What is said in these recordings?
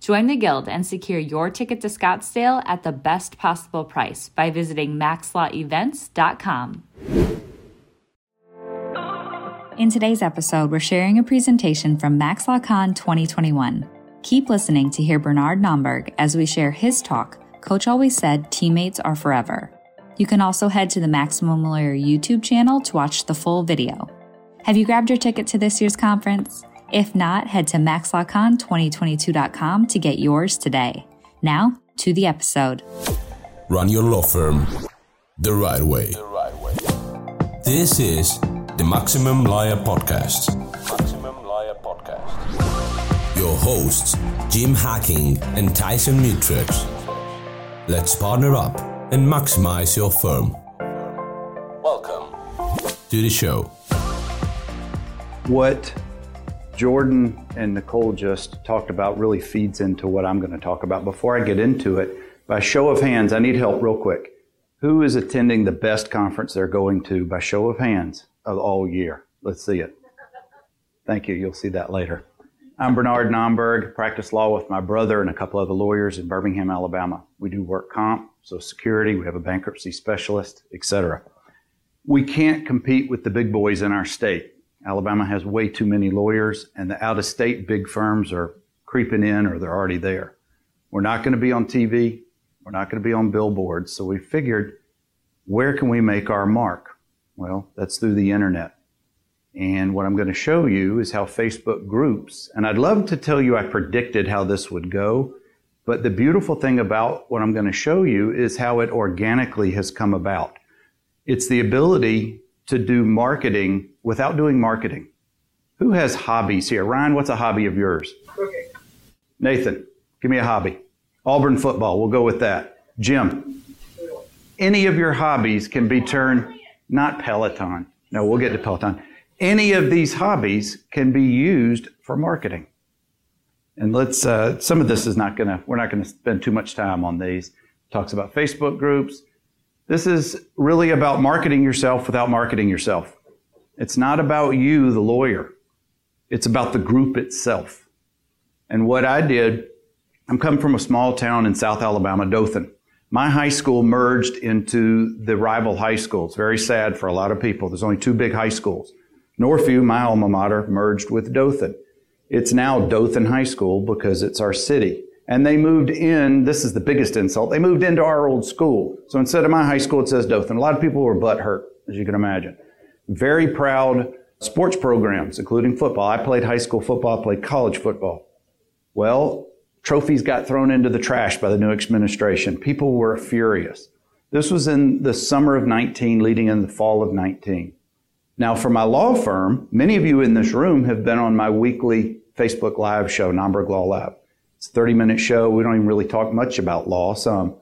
Join the Guild and secure your ticket to Scottsdale at the best possible price by visiting maxlawevents.com. In today's episode, we're sharing a presentation from MaxLawCon 2021. Keep listening to hear Bernard Nomberg as we share his talk, Coach Always Said Teammates Are Forever. You can also head to the Maximum Lawyer YouTube channel to watch the full video. Have you grabbed your ticket to this year's conference? If not, head to maxlawcon2022.com to get yours today. Now, to the episode. Run your law firm the right way. The right way. This is the Maximum Liar Podcast. Maximum Lawyer Podcast. Your hosts, Jim Hacking and Tyson Mutrux. Let's partner up and maximize your firm. Welcome to the show. What Jordan and Nicole just talked about really feeds into what I'm going to talk about. Before I get into it, by show of hands, I need help real quick. Who is attending the best conference they're going to by show of hands? of all year. Let's see it. Thank you. You'll see that later. I'm Bernard Nomberg, practice law with my brother and a couple other lawyers in Birmingham, Alabama. We do work comp, social security, we have a bankruptcy specialist, etc. We can't compete with the big boys in our state. Alabama has way too many lawyers, and the out of state big firms are creeping in or they're already there. We're not going to be on TV. We're not going to be on billboards. So we figured, where can we make our mark? Well, that's through the internet. And what I'm going to show you is how Facebook groups, and I'd love to tell you I predicted how this would go, but the beautiful thing about what I'm going to show you is how it organically has come about. It's the ability to do marketing without doing marketing. Who has hobbies here? Ryan, what's a hobby of yours? Cooking. Nathan, give me a hobby. Auburn football, we'll go with that. Jim, any of your hobbies can be turned not Peloton. No, we'll get to Peloton. Any of these hobbies can be used for marketing. And let's, uh, some of this is not going to, we're not going to spend too much time on these. Talks about Facebook groups. This is really about marketing yourself without marketing yourself. It's not about you, the lawyer. It's about the group itself. And what I did, I'm coming from a small town in South Alabama, Dothan. My high school merged into the rival high school. It's very sad for a lot of people. There's only two big high schools. Northview, my alma mater, merged with Dothan. It's now Dothan High School because it's our city. And they moved in, this is the biggest insult, they moved into our old school. So instead of my high school, it says Dothan. A lot of people were butt hurt, as you can imagine. Very proud sports programs, including football. I played high school football, I played college football. Well, Trophies got thrown into the trash by the new administration. People were furious. This was in the summer of 19, leading in the fall of 19. Now, for my law firm, many of you in this room have been on my weekly Facebook Live show, Nomberg Law Lab. It's a 30 minute show. We don't even really talk much about law, some.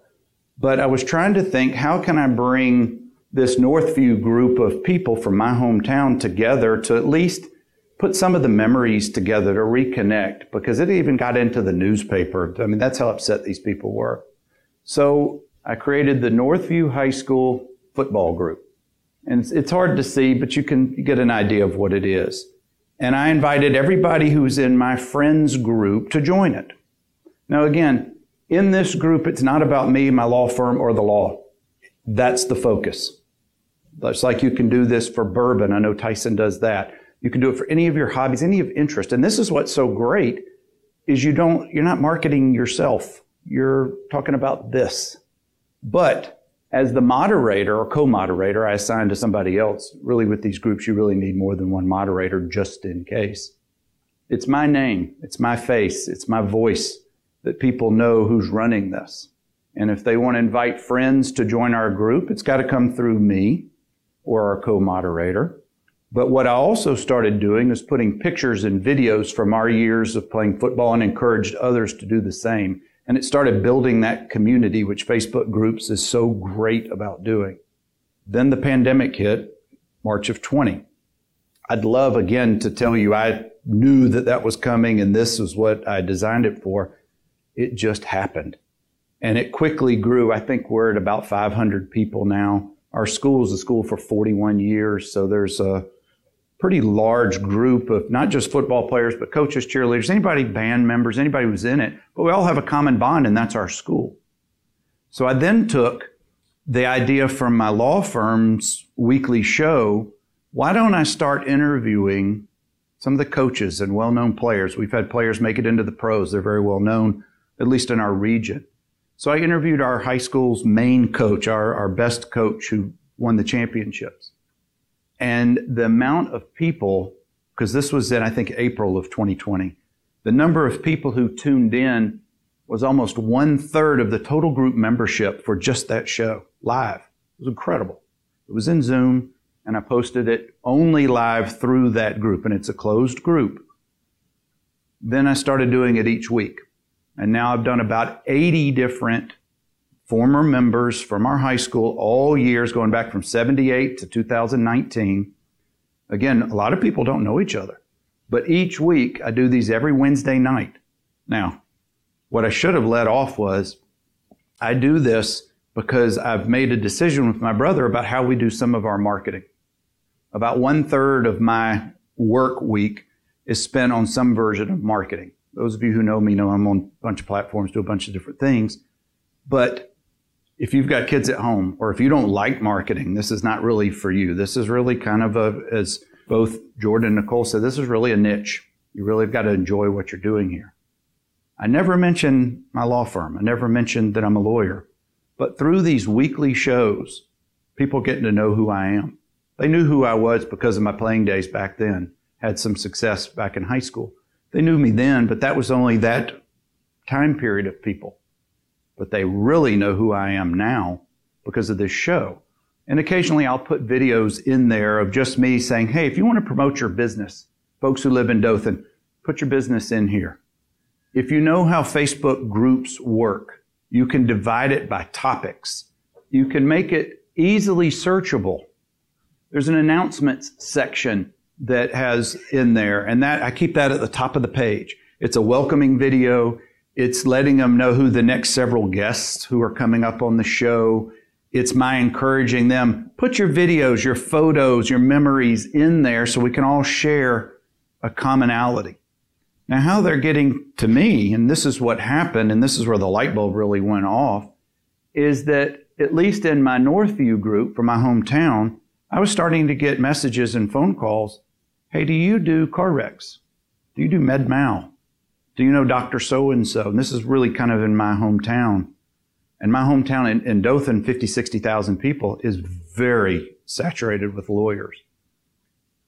But I was trying to think how can I bring this Northview group of people from my hometown together to at least put some of the memories together to reconnect because it even got into the newspaper. I mean, that's how upset these people were. So I created the Northview High School football group. And it's, hard to see, but you can get an idea of what it is. And I invited everybody who's in my friends group to join it. Now, again, in this group, it's not about me, my law firm, or the law. That's the focus. It's like you can do this for bourbon. I know Tyson does that. You can do it for any of your hobbies, any of interest. And this is what's so great is you don't, you're not marketing yourself. You're talking about this. But As the moderator or co-moderator, I assign to somebody else. Really, with these groups, you really need more than one moderator just in case. It's my name, it's my face, it's my voice that people know who's running this. And if they want to invite friends to join our group, it's got to come through me or our co-moderator. But what I also started doing is putting pictures and videos from our years of playing football and encouraged others to do the same. And it started building that community, which Facebook groups is so great about doing. Then the pandemic hit, March of 20. I'd love again to tell you I knew that that was coming and this was what I designed it for. It just happened. And it quickly grew. I think we're at about 500 people now. Our school is a school for 41 years, so there's a pretty large group of not just football players, but coaches, cheerleaders, anybody, band members, anybody who's in it. But we all have a common bond, and that's our school. So I then took the idea from my law firm's weekly show why don't I start interviewing some of the coaches and well known players? We've had players make it into the pros, they're very well known, at least in our region. So I interviewed our high school's main coach, our, our best coach who won the championships. And the amount of people, because this was in, I think, April of 2020, the number of people who tuned in was almost one third of the total group membership for just that show live. It was incredible. It was in Zoom and I posted it only live through that group and it's a closed group. Then I started doing it each week. And now I've done about 80 different former members from our high school all years going back from 78 to 2019. Again, a lot of people don't know each other, but each week I do these every Wednesday night. Now, what I should have let off was I do this because I've made a decision with my brother about how we do some of our marketing. About one third of my work week is spent on some version of marketing. Those of you who know me know I'm on a bunch of platforms, do a bunch of different things. But if you've got kids at home or if you don't like marketing, this is not really for you. This is really kind of a, as both Jordan and Nicole said, this is really a niche. You really have got to enjoy what you're doing here. I never mentioned my law firm. I never mentioned that I'm a lawyer. But through these weekly shows, people getting to know who I am. They knew who I was because of my playing days back then. Had some success back in high school. They knew me then, but that was only that time period of people but they really know who I am now because of this show. And occasionally I'll put videos in there of just me saying, hey, if you want to promote your business, folks who live in Dothan, put your business in here. If you know how Facebook groups work, you can divide it by topics. You can make it easily searchable. There's an announcements section that has in there, and that I keep that at the top of the page. It's a welcoming video. It's letting them know who the next several guests who are coming up on the show. It's my encouraging them, put your videos, your photos, your memories in there so we can all share a commonality. Now, how they're getting to me, and this is what happened, and this is where the light bulb really went off, is that at least in my Northview group from my hometown, I was starting to get messages and phone calls. Hey, do you do car wrecks? Do you do med mal? do you know Dr. So and so? And this is really kind of in my hometown. And my hometown in, in Dothan, 50, 60,000 people, is very saturated with lawyers.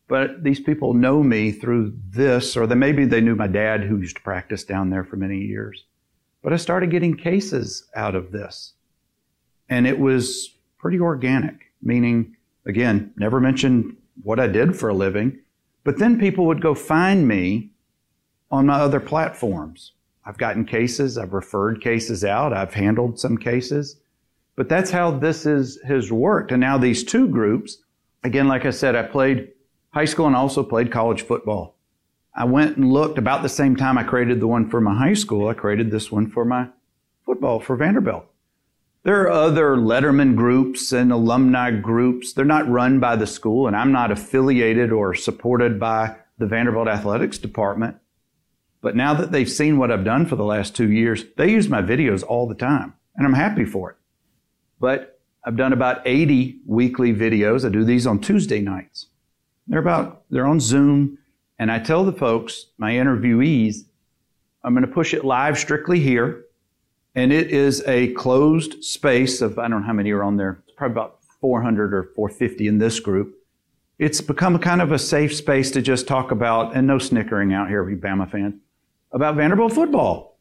But these people know me through this, or they, maybe they knew my dad who used to practice down there for many years. But I started getting cases out of this. And it was pretty organic, meaning, again, never mentioned what I did for a living. But then people would go find me on my other platforms. I've gotten cases, I've referred cases out, I've handled some cases. But that's how this is, has worked. And now these two groups, again, like I said, I played high school and also played college football. I went and looked about the same time I created the one for my high school. I created this one for my football for Vanderbilt. There are other Letterman groups and alumni groups. They're not run by the school, and I'm not affiliated or supported by the Vanderbilt Athletics Department. But now that they've seen what I've done for the last two years, they use my videos all the time, and I'm happy for it. But I've done about 80 weekly videos. I do these on Tuesday nights. They're about, they're on Zoom, and I tell the folks, my interviewees, I'm going to push it live strictly here. And it is a closed space of, I don't know how many are on there, it's probably about 400 or 450 in this group. It's become kind of a safe space to just talk about, and no snickering out here, we Bama fans, about Vanderbilt football.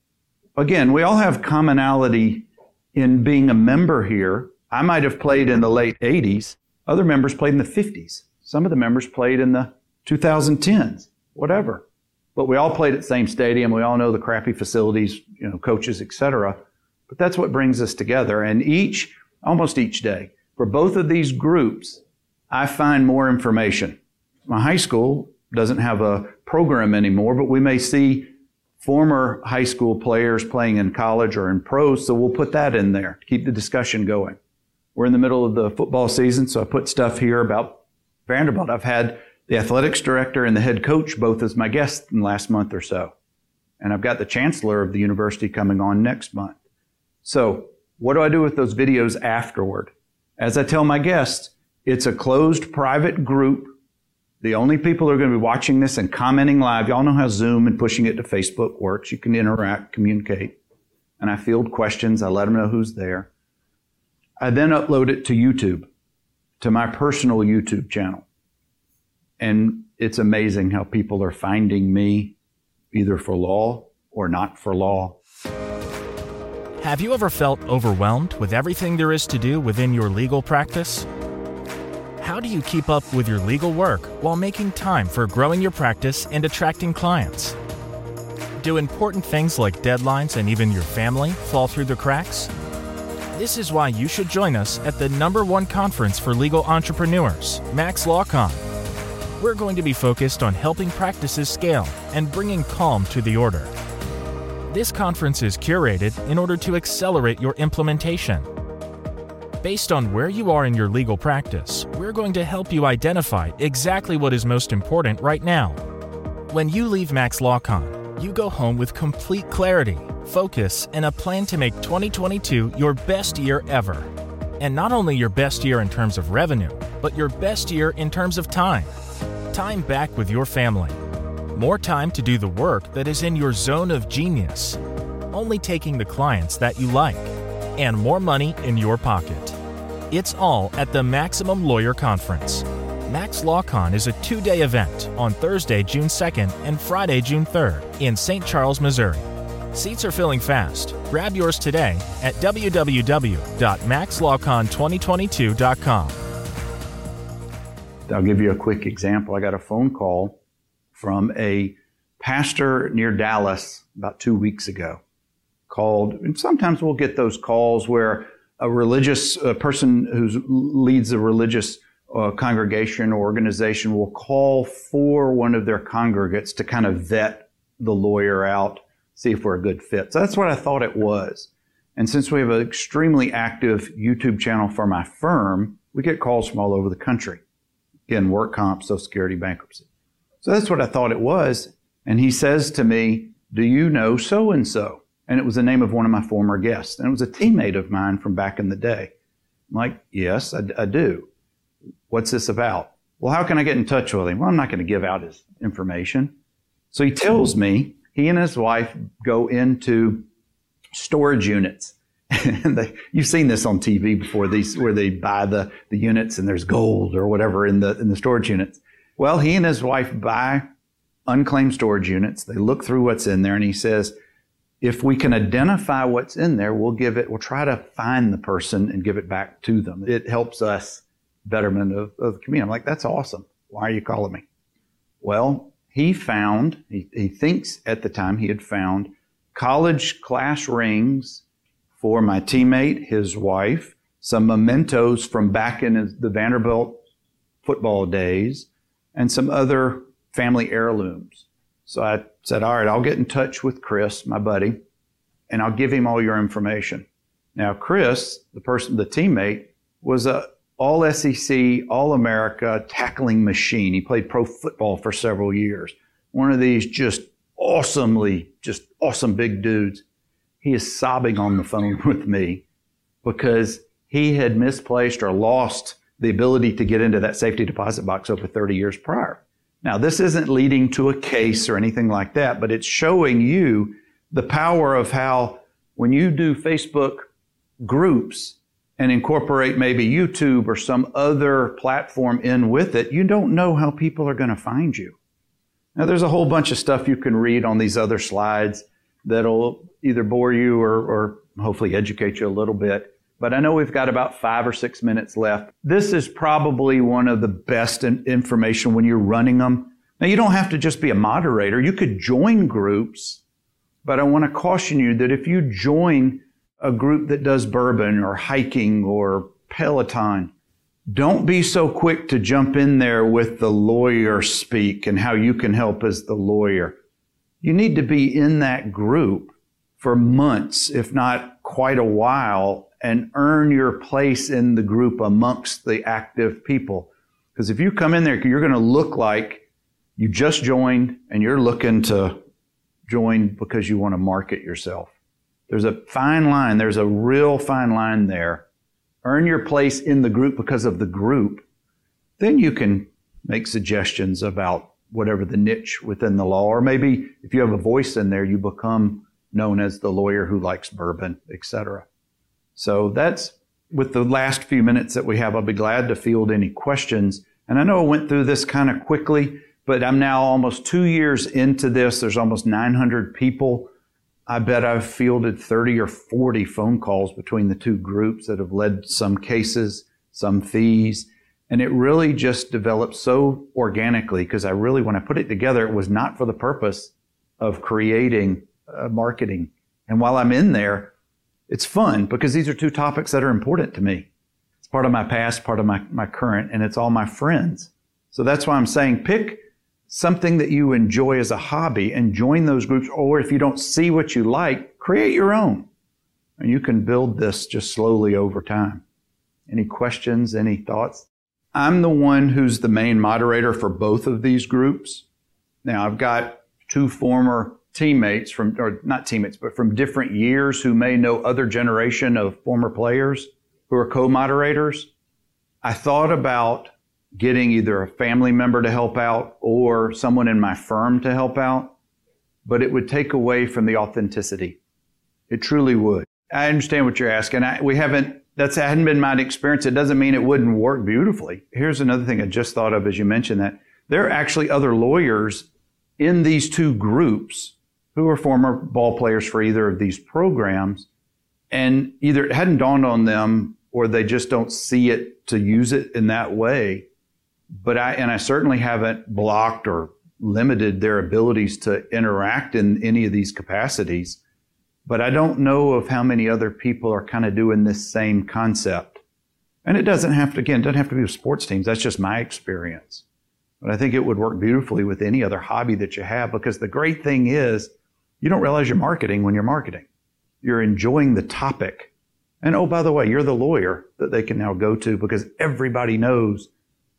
Again, we all have commonality in being a member here. I might have played in the late 80s. Other members played in the 50s. Some of the members played in the 2010s, whatever. But we all played at the same stadium. We all know the crappy facilities, you know, coaches, etc. But that's what brings us together. And each, almost each day, for both of these groups, I find more information. My high school doesn't have a program anymore, but we may see former high school players playing in college or in pros, so we'll put that in there to keep the discussion going. We're in the middle of the football season, so I put stuff here about Vanderbilt. I've had the athletics director and the head coach both as my guests in the last month or so. And I've got the chancellor of the university coming on next month. So what do I do with those videos afterward? As I tell my guests, it's a closed private group. The only people who are going to be watching this and commenting live, y'all know how Zoom and pushing it to Facebook works. You can interact, communicate. And I field questions. I let them know who's there. I then upload it to YouTube, to my personal YouTube channel. And it's amazing how people are finding me either for law or not for law. Have you ever felt overwhelmed with everything there is to do within your legal practice? How do you keep up with your legal work while making time for growing your practice and attracting clients? Do important things like deadlines and even your family fall through the cracks? This is why you should join us at the number one conference for legal entrepreneurs, Max LawCon. We're going to be focused on helping practices scale and bringing calm to the order. This conference is curated in order to accelerate your implementation Based on where you are in your legal practice, we're going to help you identify exactly what is most important right now. When you leave Max LawCon, you go home with complete clarity, focus, and a plan to make 2022 your best year ever. And not only your best year in terms of revenue, but your best year in terms of time. Time back with your family. More time to do the work that is in your zone of genius. Only taking the clients that you like. And more money in your pocket. It's all at the Maximum Lawyer Conference. Max LawCon is a two day event on Thursday, June 2nd and Friday, June 3rd in St. Charles, Missouri. Seats are filling fast. Grab yours today at www.maxlawcon2022.com. I'll give you a quick example. I got a phone call from a pastor near Dallas about two weeks ago called, and sometimes we'll get those calls where a religious a person who leads a religious uh, congregation or organization will call for one of their congregates to kind of vet the lawyer out, see if we're a good fit. So that's what I thought it was. And since we have an extremely active YouTube channel for my firm, we get calls from all over the country. Again, work comp, social security, bankruptcy. So that's what I thought it was. And he says to me, do you know so and so? and it was the name of one of my former guests. And it was a teammate of mine from back in the day. I'm like, yes, I, I do. What's this about? Well, how can I get in touch with him? Well, I'm not going to give out his information. So he tells me he and his wife go into storage units. And they, you've seen this on TV before, these where they buy the, the units and there's gold or whatever in the in the storage units. Well, he and his wife buy unclaimed storage units. They look through what's in there, and he says, if we can identify what's in there, we'll give it, we'll try to find the person and give it back to them. It helps us betterment of, of the community. I'm like, that's awesome. Why are you calling me? Well, he found, he, he thinks at the time he had found college class rings for my teammate, his wife, some mementos from back in the Vanderbilt football days, and some other family heirlooms. So I said, all right, I'll get in touch with Chris, my buddy, and I'll give him all your information. Now, Chris, the person, the teammate, was a all SEC, all America tackling machine. He played pro football for several years. One of these just awesomely, just awesome big dudes. He is sobbing on the phone with me because he had misplaced or lost the ability to get into that safety deposit box over 30 years prior. Now, this isn't leading to a case or anything like that, but it's showing you the power of how when you do Facebook groups and incorporate maybe YouTube or some other platform in with it, you don't know how people are going to find you. Now, there's a whole bunch of stuff you can read on these other slides that'll either bore you or, or hopefully educate you a little bit. But I know we've got about five or six minutes left. This is probably one of the best information when you're running them. Now, you don't have to just be a moderator. You could join groups, but I want to caution you that if you join a group that does bourbon or hiking or Peloton, don't be so quick to jump in there with the lawyer speak and how you can help as the lawyer. You need to be in that group for months, if not quite a while, and earn your place in the group amongst the active people. Because if you come in there, you're going to look like you just joined and you're looking to join because you want to market yourself. There's a fine line. There's a real fine line there. Earn your place in the group because of the group. Then you can make suggestions about whatever the niche within the law, or maybe if you have a voice in there, you become known as the lawyer who likes bourbon, etc. So that's with the last few minutes that we have. I'll be glad to field any questions. And I know I went through this kind of quickly, but I'm now almost two years into this. There's almost 900 people I bet I've fielded 30 or 40 phone calls between the two groups that have led some cases, some fees. And it really just developed so organically because I really, when I put it together, it was not for the purpose of creating uh, marketing. And while I'm in there, it's fun because these are two topics that are important to me. It's part of my past, part of my, my current, and it's all my friends. So that's why I'm saying pick something that you enjoy as a hobby and join those groups. Or if you don't see what you like, create your own. And you can build this just slowly over time. Any questions? Any thoughts? I'm the one who's the main moderator for both of these groups. Now I've got two former teammates from, or not teammates, but from different years who may know other generation of former players who are co-moderators. I thought about getting either a family member to help out or someone in my firm to help out, but it would take away from the authenticity. It truly would. I understand what you're asking. I, we haven't, that's hadn't been my experience. It doesn't mean it wouldn't work beautifully. Here's another thing I just thought of as you mentioned that. There are actually other lawyers in these two groups who are former ball players for either of these programs. And either it hadn't dawned on them or they just don't see it to use it in that way but I, and I certainly haven't blocked or limited their abilities to interact in any of these capacities. But I don't know of how many other people are kind of doing this same concept. And it doesn't have to, again, it doesn't have to be with sports teams. That's just my experience. But I think it would work beautifully with any other hobby that you have because the great thing is you don't realize you're marketing when you're marketing. You're enjoying the topic. And oh, by the way, you're the lawyer that they can now go to because everybody knows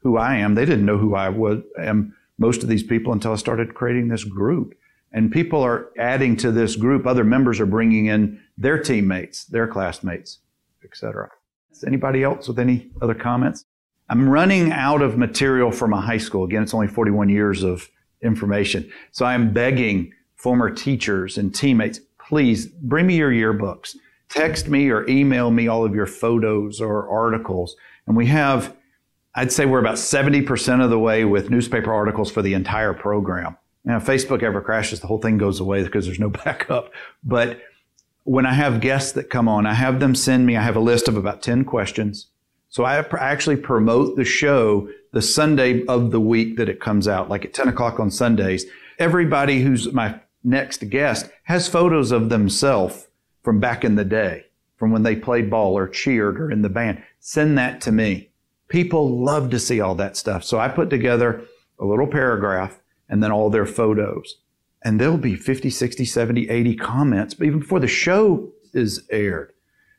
who I am. They didn't know who I was, am, most of these people, until I started creating this group. And people are adding to this group. Other members are bringing in their teammates, their classmates, etc. Is anybody else with any other comments? I'm running out of material for my high school. Again, it's only 41 years of information. So I'm begging former teachers and teammates, please bring me your yearbooks. Text me or email me all of your photos or articles. And we have I'd say we're about 70% of the way with newspaper articles for the entire program. Now, if Facebook ever crashes, the whole thing goes away because there's no backup. But when I have guests that come on, I have them send me, I have a list of about 10 questions. So I actually promote the show the Sunday of the week that it comes out, like at 10 o'clock on Sundays. Everybody who's my next guest has photos of themselves from back in the day, from when they played ball or cheered or in the band. Send that to me. People love to see all that stuff. So I put together a little paragraph and then all their photos. And there'll be 50, 60, 70, 80 comments, but even before the show is aired.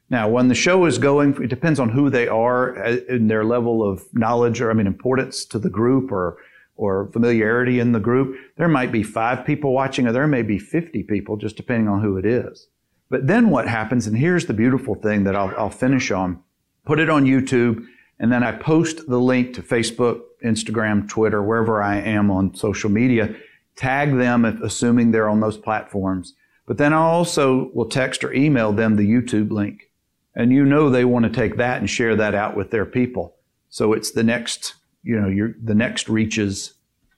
Now, when the show is going, it depends on who they are uh, in their level of knowledge or, I mean, importance to the group or, or familiarity in the group. There might be five people watching or there may be 50 people, just depending on who it is. But then what happens, and here's the beautiful thing that I'll, I'll finish on, put it on YouTube and then I post the link to Facebook, Instagram, Twitter, wherever I am on social media, tag them, assuming they're on those platforms. But then I also will text or email them the YouTube link. And you know they want to take that and share that out with their people. So it's the next, you know, your the next reaches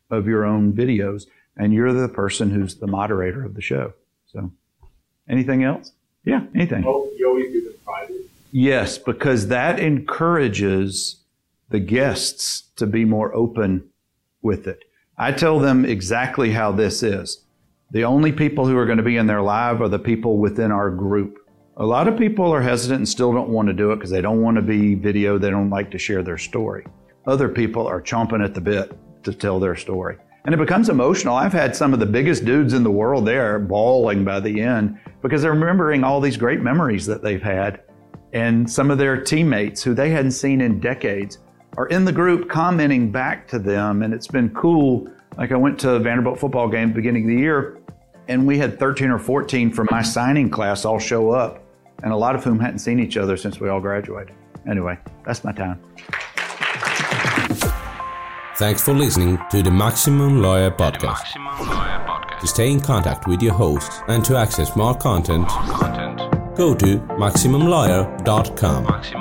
of your own videos. And you're the person who's the moderator of the show. So anything else? Yeah, anything. Oh, you always do them private? Yes, because that encourages the guests to be more open with it. I tell them exactly how this is. The only people who are going to be in their live are the people within our group. A lot of people are hesitant and still don't want to do it because they don't want to be video. They don't like to share their story. Other people are chomping at the bit to tell their story. And it becomes emotional. I've had some of the biggest dudes in the world there bawling by the end because they're remembering all these great memories that they've had. And some of their teammates who they hadn't seen in decades are in the group commenting back to them. And it's been cool. Like I went to a Vanderbilt football game beginning of the year and we had 13 or 14 from my signing class all show up, and a lot of whom hadn't seen each other since we all graduated. Anyway, that's my time. Thanks for listening to the Maximum Lawyer Podcast. To stay in contact with your host and to access more content, go to MaximumLawyer.com.